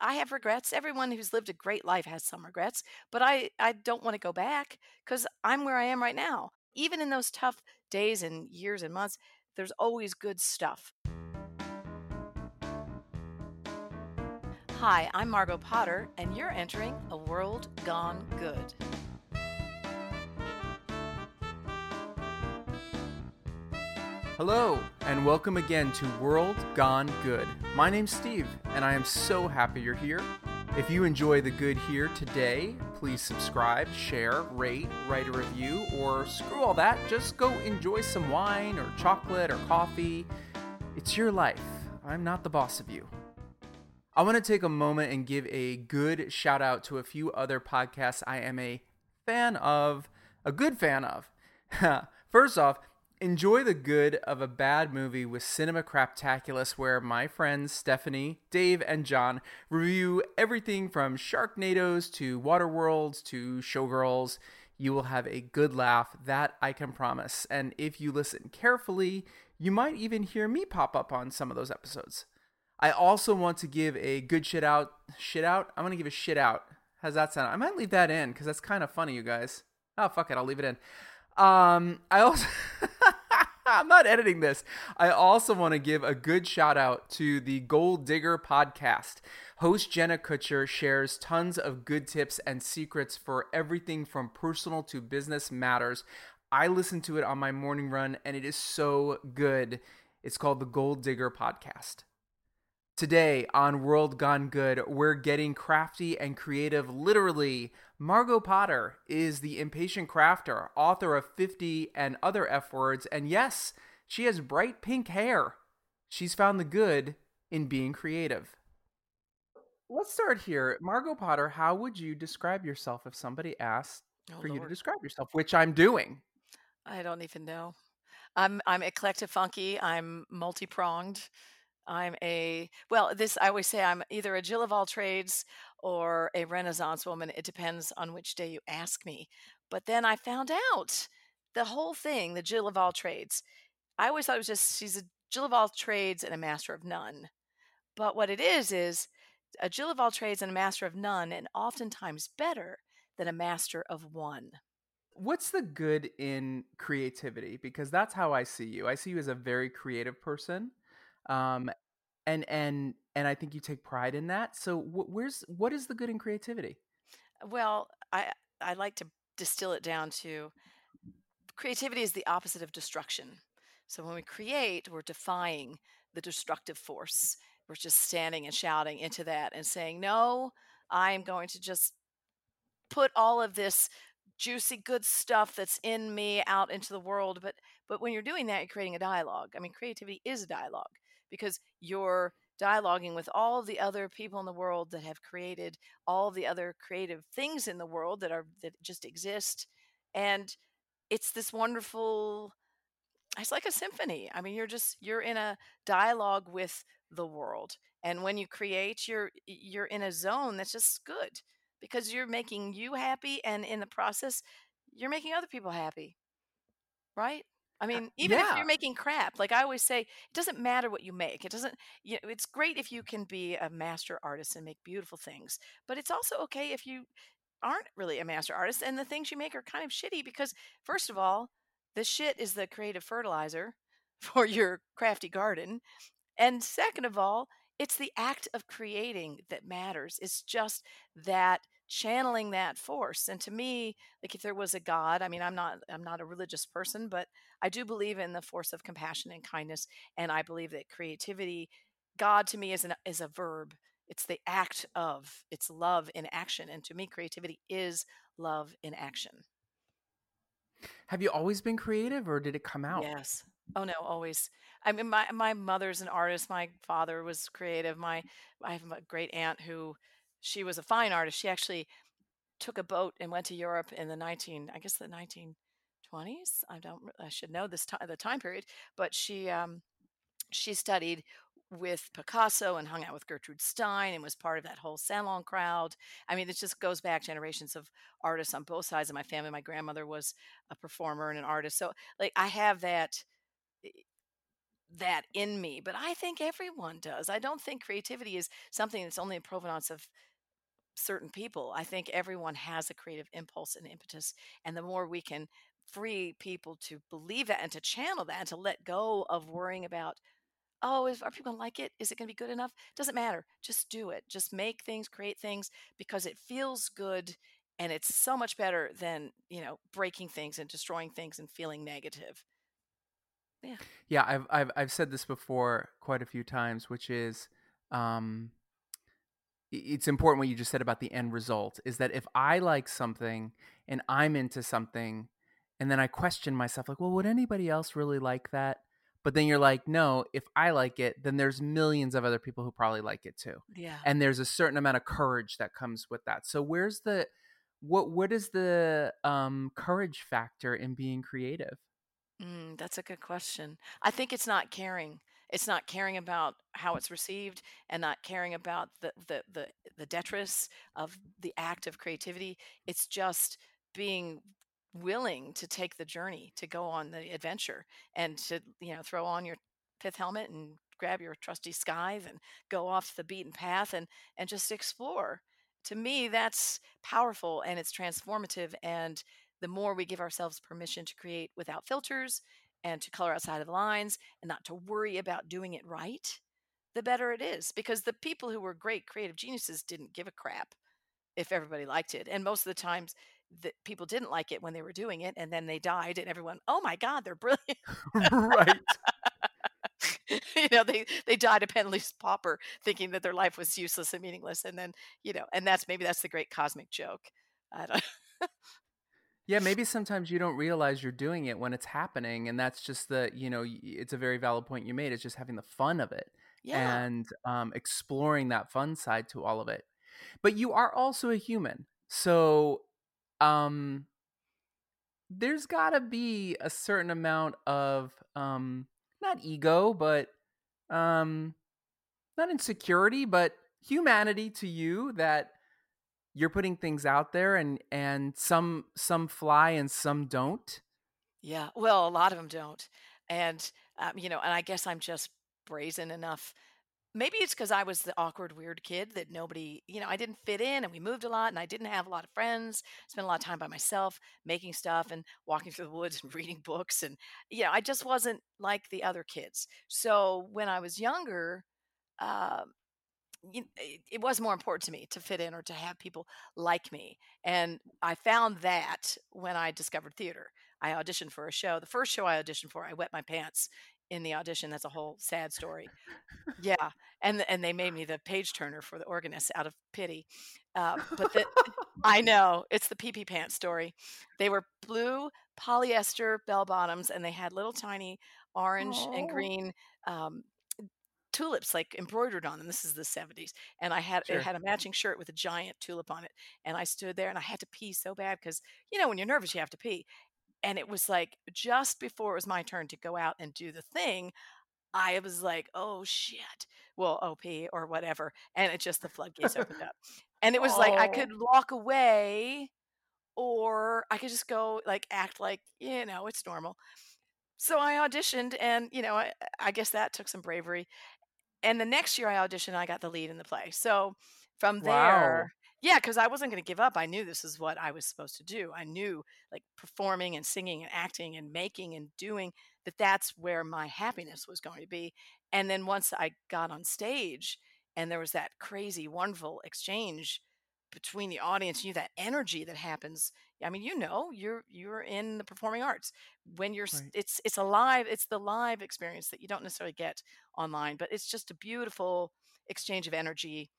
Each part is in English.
I have regrets. Everyone who's lived a great life has some regrets, but I I don't want to go back cuz I'm where I am right now. Even in those tough days and years and months, there's always good stuff. Hi, I'm Margot Potter, and you're entering A World Gone Good. Hello, and welcome again to World Gone Good. My name's Steve, and I am so happy you're here. If you enjoy the good here today, please subscribe, share, rate, write a review, or screw all that, just go enjoy some wine or chocolate or coffee. It's your life. I'm not the boss of you. I want to take a moment and give a good shout out to a few other podcasts I am a fan of, a good fan of. First off, enjoy the good of a bad movie with Cinema Craptaculous, where my friends Stephanie, Dave, and John review everything from Sharknadoes to Waterworlds to Showgirls. You will have a good laugh, that I can promise. And if you listen carefully, you might even hear me pop up on some of those episodes. I also want to give a good shit out. Shit out? I'm going to give a shit out. How's that sound? I might leave that in because that's kind of funny, you guys. Oh, fuck it. I'll leave it in. Um, I also. I'm not editing this. I also want to give a good shout out to the Goal Digger podcast. Host Jenna Kutcher shares tons of good tips and secrets for everything from personal to business matters. I listen to it on my morning run and it is so good. It's called the Goal Digger podcast. Today on World Gone Good, we're getting crafty and creative literally. Margot Potter is the impatient crafter, author of 50 and other F words, and yes, she has bright pink hair. She's found the good in being creative. Let's start here. Margot Potter, how would you describe yourself if somebody asked Oh, for you to describe yourself, which I'm doing? I don't even know. I'm I'm eclectic funky. I'm multi-pronged. I'm a well, this I always say I'm either a Jill of all trades or a Renaissance woman. It depends on which day you ask me. But then I found out the whole thing, the Jill of all trades. I always thought it was just she's a Jill of all trades and a master of none. But what it is is a Jill of all trades and a master of none, and oftentimes better than a master of one. What's the good in creativity? Because that's how I see you. I see you as a very creative person. Um, and and and I think you take pride in that. So wh- where's what is the good in creativity? Well, I I like to distill it down to creativity is the opposite of destruction. So when we create, we're defying the destructive force. We're just standing and shouting into that and saying, "No, I am going to just put all of this juicy good stuff that's in me out into the world." But but when you're doing that, you're creating a dialogue. I mean, creativity is a dialogue because you're dialoguing with all the other people in the world that have created all the other creative things in the world that are that just exist and it's this wonderful it's like a symphony. I mean you're just you're in a dialogue with the world and when you create you're you're in a zone that's just good because you're making you happy and in the process you're making other people happy right i uh, mean even if you're making crap like i always say it doesn't matter what you make it doesn't you know, it's great if you can be a master artist and make beautiful things but it's also okay if you aren't really a master artist and the things you make are kind of shitty because first of all the shit is the creative fertilizer for your crafty garden and second of all it's the act of creating that matters it's just that channeling that force and to me like if there was a god i mean i'm not i'm not a religious person but i do believe in the force of compassion and kindness and i believe that creativity god to me is an is a verb. It's the act of it's love in action and to me creativity is love in action. Have you always been creative, or did it come out? yes. Oh no always. I mean my my mother's an artist my father was creative my i have a great aunt who she was a fine artist. She actually took a boat and went to europe in the 19 i guess the 1920s i don't i should know this time the time period but she um she studied with Picasso and hung out with Gertrude Stein and was part of that whole salon crowd. I mean, it just goes back generations of artists on both sides of my family. My grandmother was a performer and an artist. So, like, I have that. that in me, but I think everyone does. I don't think creativity is something that's only a provenance of certain people. I think everyone has a creative impulse and impetus. And the more we can free people to believe that and to channel that and to let go of worrying about, oh, is, are people going to like it? Is it going to be good enough? Doesn't matter. Just do it. Just make things, create things because it feels good and it's so much better than, you know, breaking things and destroying things and feeling negative. Yeah. Yeah, I've I've I've said this before quite a few times, which is um it's important what you just said about the end result is that if I like something and I'm into something and then I question myself like, well, would anybody else really like that? But then you're like, no, if I like it, then there's millions of other people who probably like it too. Yeah. And there's a certain amount of courage that comes with that. So where's the what what is the um courage factor in being creative? Mm, that's a good question. I think it's not caring. It's not caring about how it's received and not caring about the the the, the detritus of the act of creativity. It's just being willing to take the journey, to go on the adventure, and to you know throw on your pith helmet and grab your trusty scythe and go off the beaten path and and just explore. To me, that's powerful and it's transformative and the more we give ourselves permission to create without filters and to color outside of the lines and not to worry about doing it right, the better it is. Because the people who were great creative geniuses didn't give a crap if everybody liked it. And most of the times, that people didn't like it when they were doing it, and then they died, and everyone, oh my God, they're brilliant. right. you know, they they died a penniless pauper, thinking that their life was useless and meaningless, and then you know, and that's maybe that's the great cosmic joke. I don't. Yeah, maybe sometimes you don't realize you're doing it when it's happening, and that's just the you know it's a very valid point you made. It's just having the fun of it yeah. and um, exploring that fun side to all of it. But you are also a human, so um, there's got to be a certain amount of um, not ego, but um, not insecurity, but humanity to you that you're putting things out there and and some some fly and some don't Yeah, well, a lot of them don't, and, um, you know, and I guess I'm just brazen enough. Maybe it's because I was the awkward, weird kid that nobody you know, I didn't fit in, and we moved a lot, and I didn't have a lot of friends, spent a lot of time by myself making stuff and walking through the woods and reading books, and, you know, I just wasn't like the other kids. So, when I was younger, um you, it, it was more important to me to fit in or to have people like me. And I found that when I discovered theater. I auditioned for a show. The first show I auditioned for, I wet my pants in the audition. That's a whole sad story. Yeah, and and they made me the page turner for the organist out of pity. Uh, but the, I know it's the pee pee pants story. They were blue polyester bell bottoms, and they had little tiny orange and oh green um, tulips like embroidered on them. This is the 70s. And I had it had a matching shirt with a giant tulip on it. And I stood there and I had to pee so bad because you know when you're nervous you have to pee. And it was like just before it was my turn to go out and do the thing, I was like, "Oh shit." Well, OP or whatever. And it just the floodgates opened up. And it was like I oh could walk away or I could just go like act like, you know, it's normal. So I auditioned and, you know, I, I guess that took some bravery and the next year I auditioned, I got the lead in the play. So from wow there, yeah, because I wasn't going to give up. I knew this is what I was supposed to do. I knew like performing and singing and acting and making and doing that that's where my happiness was going to be. And then once I got on stage and there was that crazy, wonderful exchange between the audience, you that energy that happens. I mean, you know, you're you're in the performing arts when you're right. it's it's alive it's the live experience that you don't necessarily get online, but it's just a beautiful exchange of energy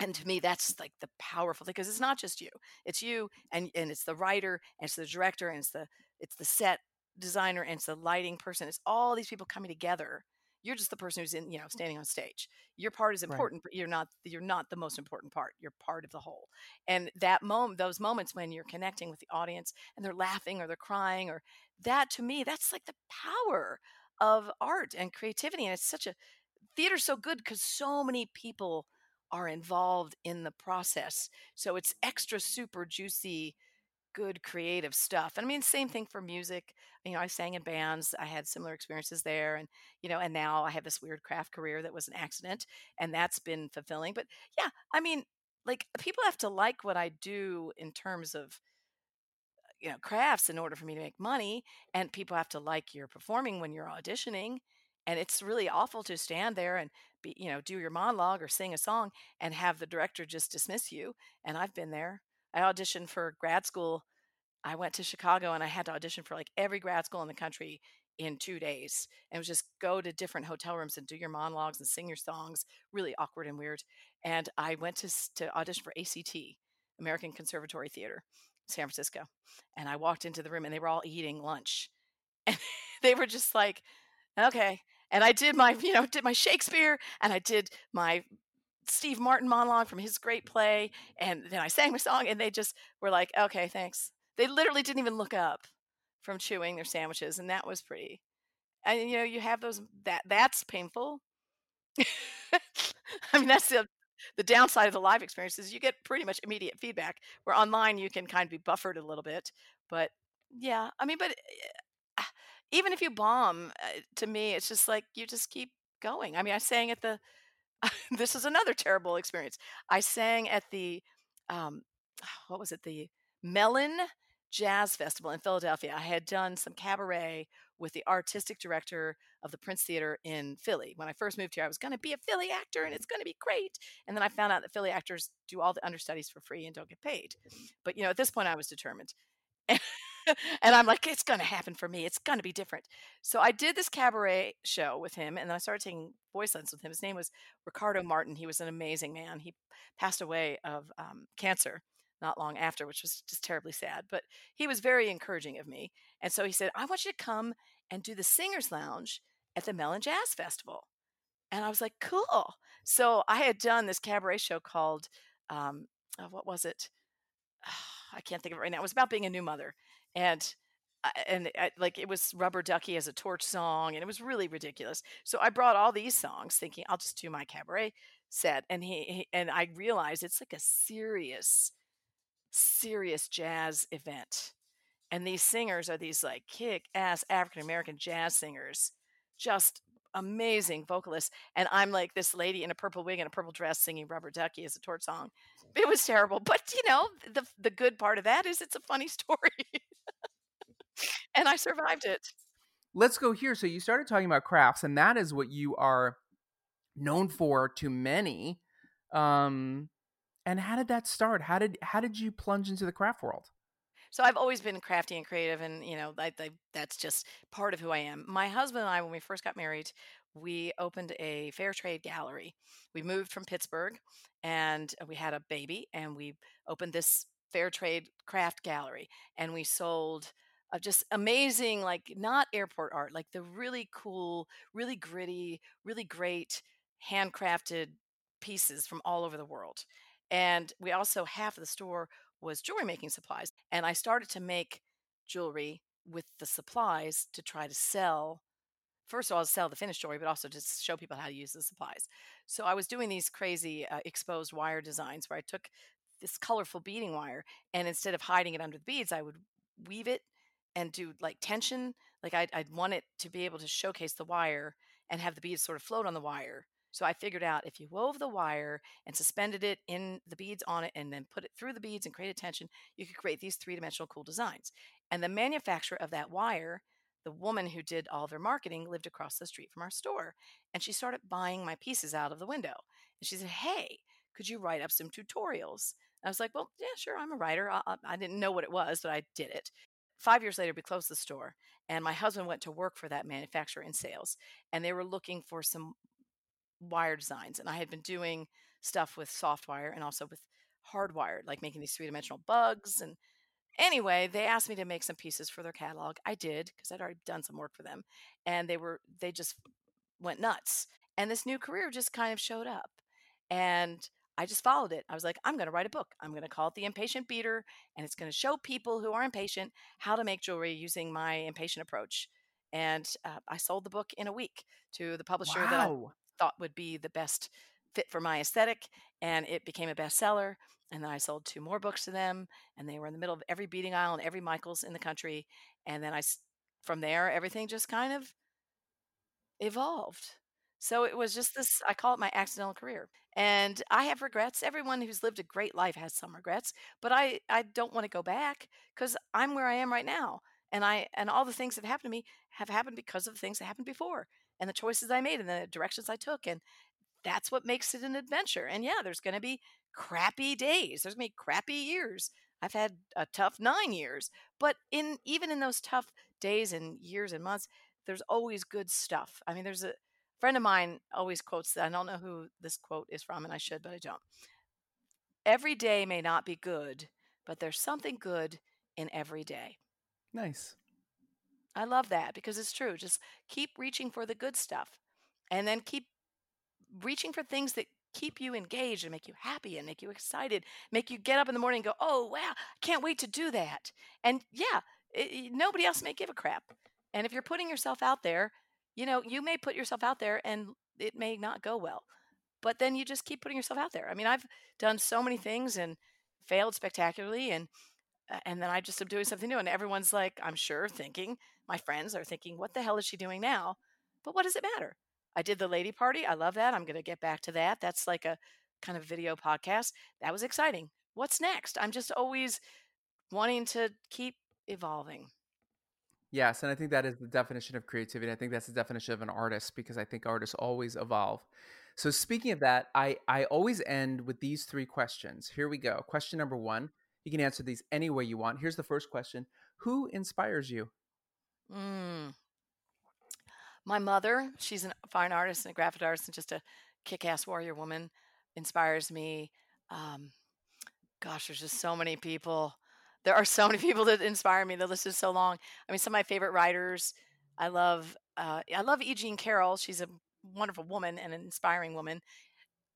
and to me that's like the powerful thing because it's not just you it's you and and it's the writer and it's the director and it's the it's the set designer and it's the lighting person it's all these people coming together. You're just the person who's in you know standing on stage. Your part is right. important but you're not you're not the most important part you're part of the whole. And that moment those moments when you're connecting with the audience and they're laughing or they're crying or that to me that's like the power of art and creativity and it's such a theater's so good because so many people are involved in the process. So it's extra super juicy good creative stuff. And I mean, same thing for music. You know, I sang in bands. I had similar experiences there and, you know, and now I have this weird craft career that was an accident and that's been fulfilling. But yeah, I mean, like people have to like what I do in terms of you know crafts in order for me to make money and people have to like your performing when you're auditioning and it's really awful to stand there and be you know do your monologue or sing a song and have the director just dismiss you and i've been there i auditioned for grad school i went to chicago and i had to audition for like every grad school in the country in two days and it was just go to different hotel rooms and do your monologues and sing your songs really awkward and weird and i went to, to audition for act american conservatory theater San Francisco. And I walked into the room and they were all eating lunch. And they were just like, okay. And I did my, you know, did my Shakespeare and I did my Steve Martin monologue from his great play. And then I sang my song and they just were like, okay, thanks. They literally didn't even look up from chewing their sandwiches. And that was pretty. And, you know, you have those, that that's painful. I mean, that's the the downside of the live experience is you get pretty much immediate feedback where online you can kind of be buffered a little bit but yeah i mean but uh, even if you bomb uh, to me it's just like you just keep going i mean i sang at the this is another terrible experience i sang at the um what was it the mellon jazz festival in philadelphia i had done some cabaret with the artistic director of the Prince Theater in Philly. When I first moved here, I was going to be a Philly actor and it's going to be great. And then I found out that Philly actors do all the understudies for free and don't get paid. But, you know, at this point, I was determined. I'm like, it's going to happen for me. It's going to be different. So I did this cabaret show with him, and then I started taking voice lessons with him. His name was Ricardo Martin. He was an amazing man. He passed away of um, cancer not long after, which was just terribly sad. But he was very encouraging of me. And so he said, I want you to come and do the Singers Lounge at the Mellon Jazz Festival. And I was like, cool. So I had done this cabaret show called, um, oh, what was it? I can't think of it right now. It was about being a new mother. And uh, and I, like it was rubber ducky as a torch song and it was really ridiculous so i brought all these songs thinking i'll just do my cabaret set and he, he and i realized it's like a serious serious jazz event. And these singers are these like kick ass African American jazz singers, just amazing vocalists. And I'm like this lady in a purple wig and a purple dress singing Rubber Ducky as a torch song. It was terrible. But you know, the the good part of that is it's a funny story. And I survived it. Let's go here. So you started talking about crafts, and that is what you are known for to many. Um, and how did that start? How did how did you plunge into the craft world? So I've always been crafty and creative, and you know, I, I, that's just part of who I am. My husband and I, when we first got married, we opened a fair trade gallery. We moved from Pittsburgh, and we had a baby, and we opened this fair trade craft gallery, and we sold uh, just amazing, like not airport art, like the really cool, really gritty, really great handcrafted pieces from all over the world. And we also, half of the store was jewelry making supplies. And I started to make jewelry with the supplies to try to sell. First of all, to sell the finished jewelry, but also to show people how to use the supplies. So I was doing these crazy uh, exposed wire designs where I took this colorful beading wire and instead of hiding it under the beads, I would weave it and do like tension. Like I'd, I'd want it to be able to showcase the wire and have the beads sort of float on the wire so I figured out if you wove the wire and suspended it in the beads on it and then put it through the beads and create a tension, you could create these three dimensional cool designs. And the manufacturer of that wire, the woman who did all their marketing, lived across the street from our store. And she started buying my pieces out of the window. And she said, Hey, could you write up some tutorials? I was like, Well, yeah, sure, I'm a writer. I, I didn't know what it was, but I did it. Five years later, we closed the store, and my husband went to work for that manufacturer in sales. And they were looking for some wire designs and I had been doing stuff with soft wire and also with hardwired, like making these three dimensional bugs. And anyway, they asked me to make some pieces for their catalog. I did because I'd already done some work for them. And they were, they just went nuts. And this new career just kind of showed up. And I just followed it. I was like, I'm going to write a book. I'm going to call it The Impatient Beader, and it's going to show people who are impatient how to make jewelry using my impatient approach. And uh, I sold the book in a week to the publisher wow. that I thought would be the best fit for my aesthetic and it became a bestseller And then I sold two more books to them, and they were in the middle of every beading aisle and every Michaels in the country. And then I, from there, everything just kind of evolved. So it was just this, I call it my accidental career. And I have regrets. Everyone who's lived a great life has some regrets, but I, I don't want to go back because I'm where I am right now. And I and all the things that happened to me have happened because of the things that happened before and the choices I made and the directions I took. And that's what makes it an adventure. And yeah, there's going to be crappy days. There's going to be crappy years. I've had a tough nine years, but in even in those tough days and years and months, there's always good stuff. I mean, there's a friend of mine always quotes that. I don't know who this quote is from, and I should, but I don't. Every day may not be good, but there's something good in every day. Nice. I love that because it's true. Just keep reaching for the good stuff and then keep reaching for things that keep you engaged and make you happy and make you excited, make you get up in the morning and go, oh, wow, I can't wait to do that. And yeah, it, nobody else may give a crap. And if you're putting yourself out there, you know, you may put yourself out there and it may not go well. But then you just keep putting yourself out there. I mean, I've done so many things and failed spectacularly and and then I just am doing something new and everyone's like, I'm sure thinking, my friends are thinking, what the hell is she doing now? But what does it matter? I did the lady party. I love that. I'm going to get back to that. That's like a kind of video podcast. That was exciting. What's next? I'm just always wanting to keep evolving. Yes, and I think that is the definition of creativity. I think that's the definition of an artist because I think artists always evolve. So speaking of that, I I always end with these three questions. Here we go. Question number 1. You can answer these any way you want. Here's the first question. Who inspires you? Mm. My mother, she's a fine artist and a graphic artist and just a kick-ass warrior woman, inspires me. Um, gosh, there's just so many people there are so many people that inspire me. The list is so long. I mean, some of my favorite writers. I love uh, I love E. Jean Carroll. She's a wonderful woman and an inspiring woman.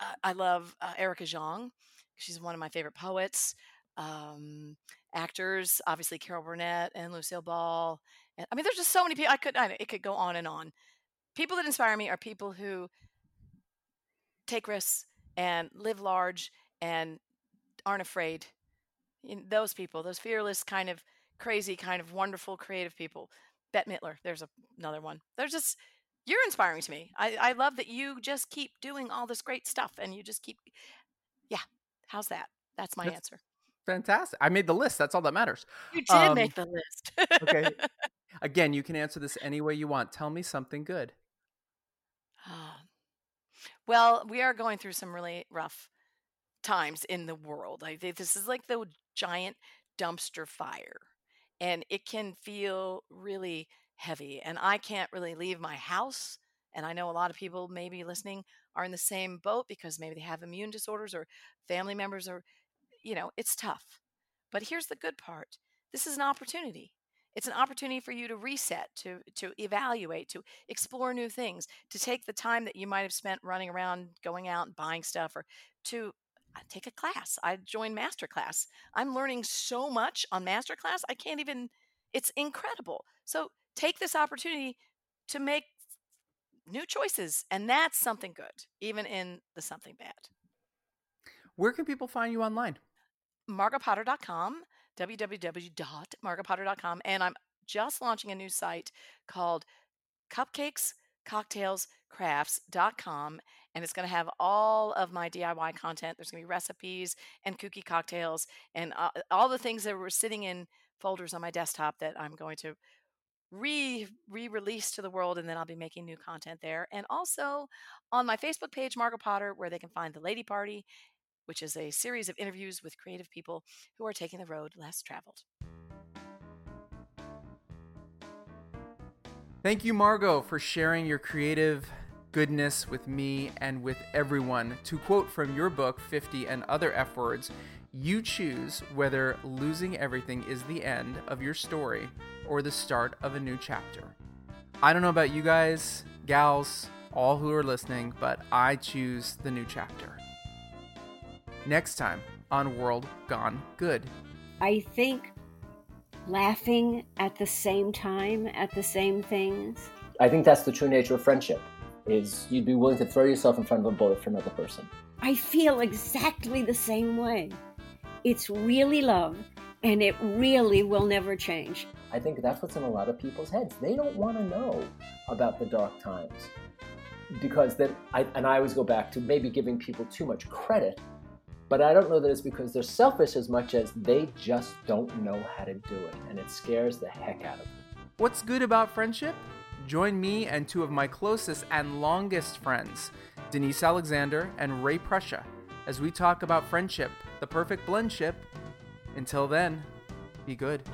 Uh, I love uh, Erica Jong. She's one of my favorite poets. Um, actors, obviously Carol Burnett and Lucille Ball. And I mean, there's just so many people. I could I, it could go on and on. People that inspire me are people who take risks and live large and aren't afraid those people, those fearless, kind of crazy, kind of wonderful, creative people. Bette Midler, there's a, another one. There's just you're inspiring to me. I, I love that you just keep doing all this great stuff and you just keep yeah. How's that? That's my That's answer. Fantastic. I made the list. That's all that matters. You did um, make the list. okay. Again, you can answer this any way you want. Tell me something good. well, we are going through some really rough times in the world. Like this is like the giant dumpster fire and it can feel really heavy and I can't really leave my house and I know a lot of people maybe listening are in the same boat because maybe they have immune disorders or family members or you know, it's tough. But here's the good part. This is an opportunity. It's an opportunity for you to reset, to to evaluate, to explore new things, to take the time that you might have spent running around, going out and buying stuff or to I take a class. I joined masterclass. I'm learning so much on masterclass. I can't even it's incredible. So take this opportunity to make new choices and that's something good even in the something bad. Where can people find you online? margotpotter.com, www.margotpotter.com and I'm just launching a new site called Cupcakes Cocktails crafts.com and it's going to have all of my DIY content. There's going to be recipes and kooky cocktails and uh, all the things that were sitting in folders on my desktop that I'm going to re re-release to the world and then I'll be making new content there. And also on my Facebook page Margot Potter where they can find the Lady Party, which is a series of interviews with creative people who are taking the road less traveled. Thank you, Margot, for sharing your creative goodness with me and with everyone. To quote from your book, 50 and Other F Words, you choose whether losing everything is the end of your story or the start of a new chapter. I don't know about you guys, gals, all who are listening, but I choose the new chapter. Next time on World Gone Good. I think laughing at the same time at the same things. I think that's the true nature of friendship is you'd be willing to throw yourself in front of a bullet for another person. I feel exactly the same way. It's really love, and it really will never change. I think that's what's in a lot of people's heads. They don't want to know about the dark times because then I, and I always go back to maybe giving people too much credit, but I don't know that it's because they're selfish as much as they just don't know how to do it, and it scares the heck out of them. What's good about friendship? Join me and two of my closest and longest friends, Denise Alexander and Ray Prussia, as we talk about friendship, the perfect blendship. Until then, be good.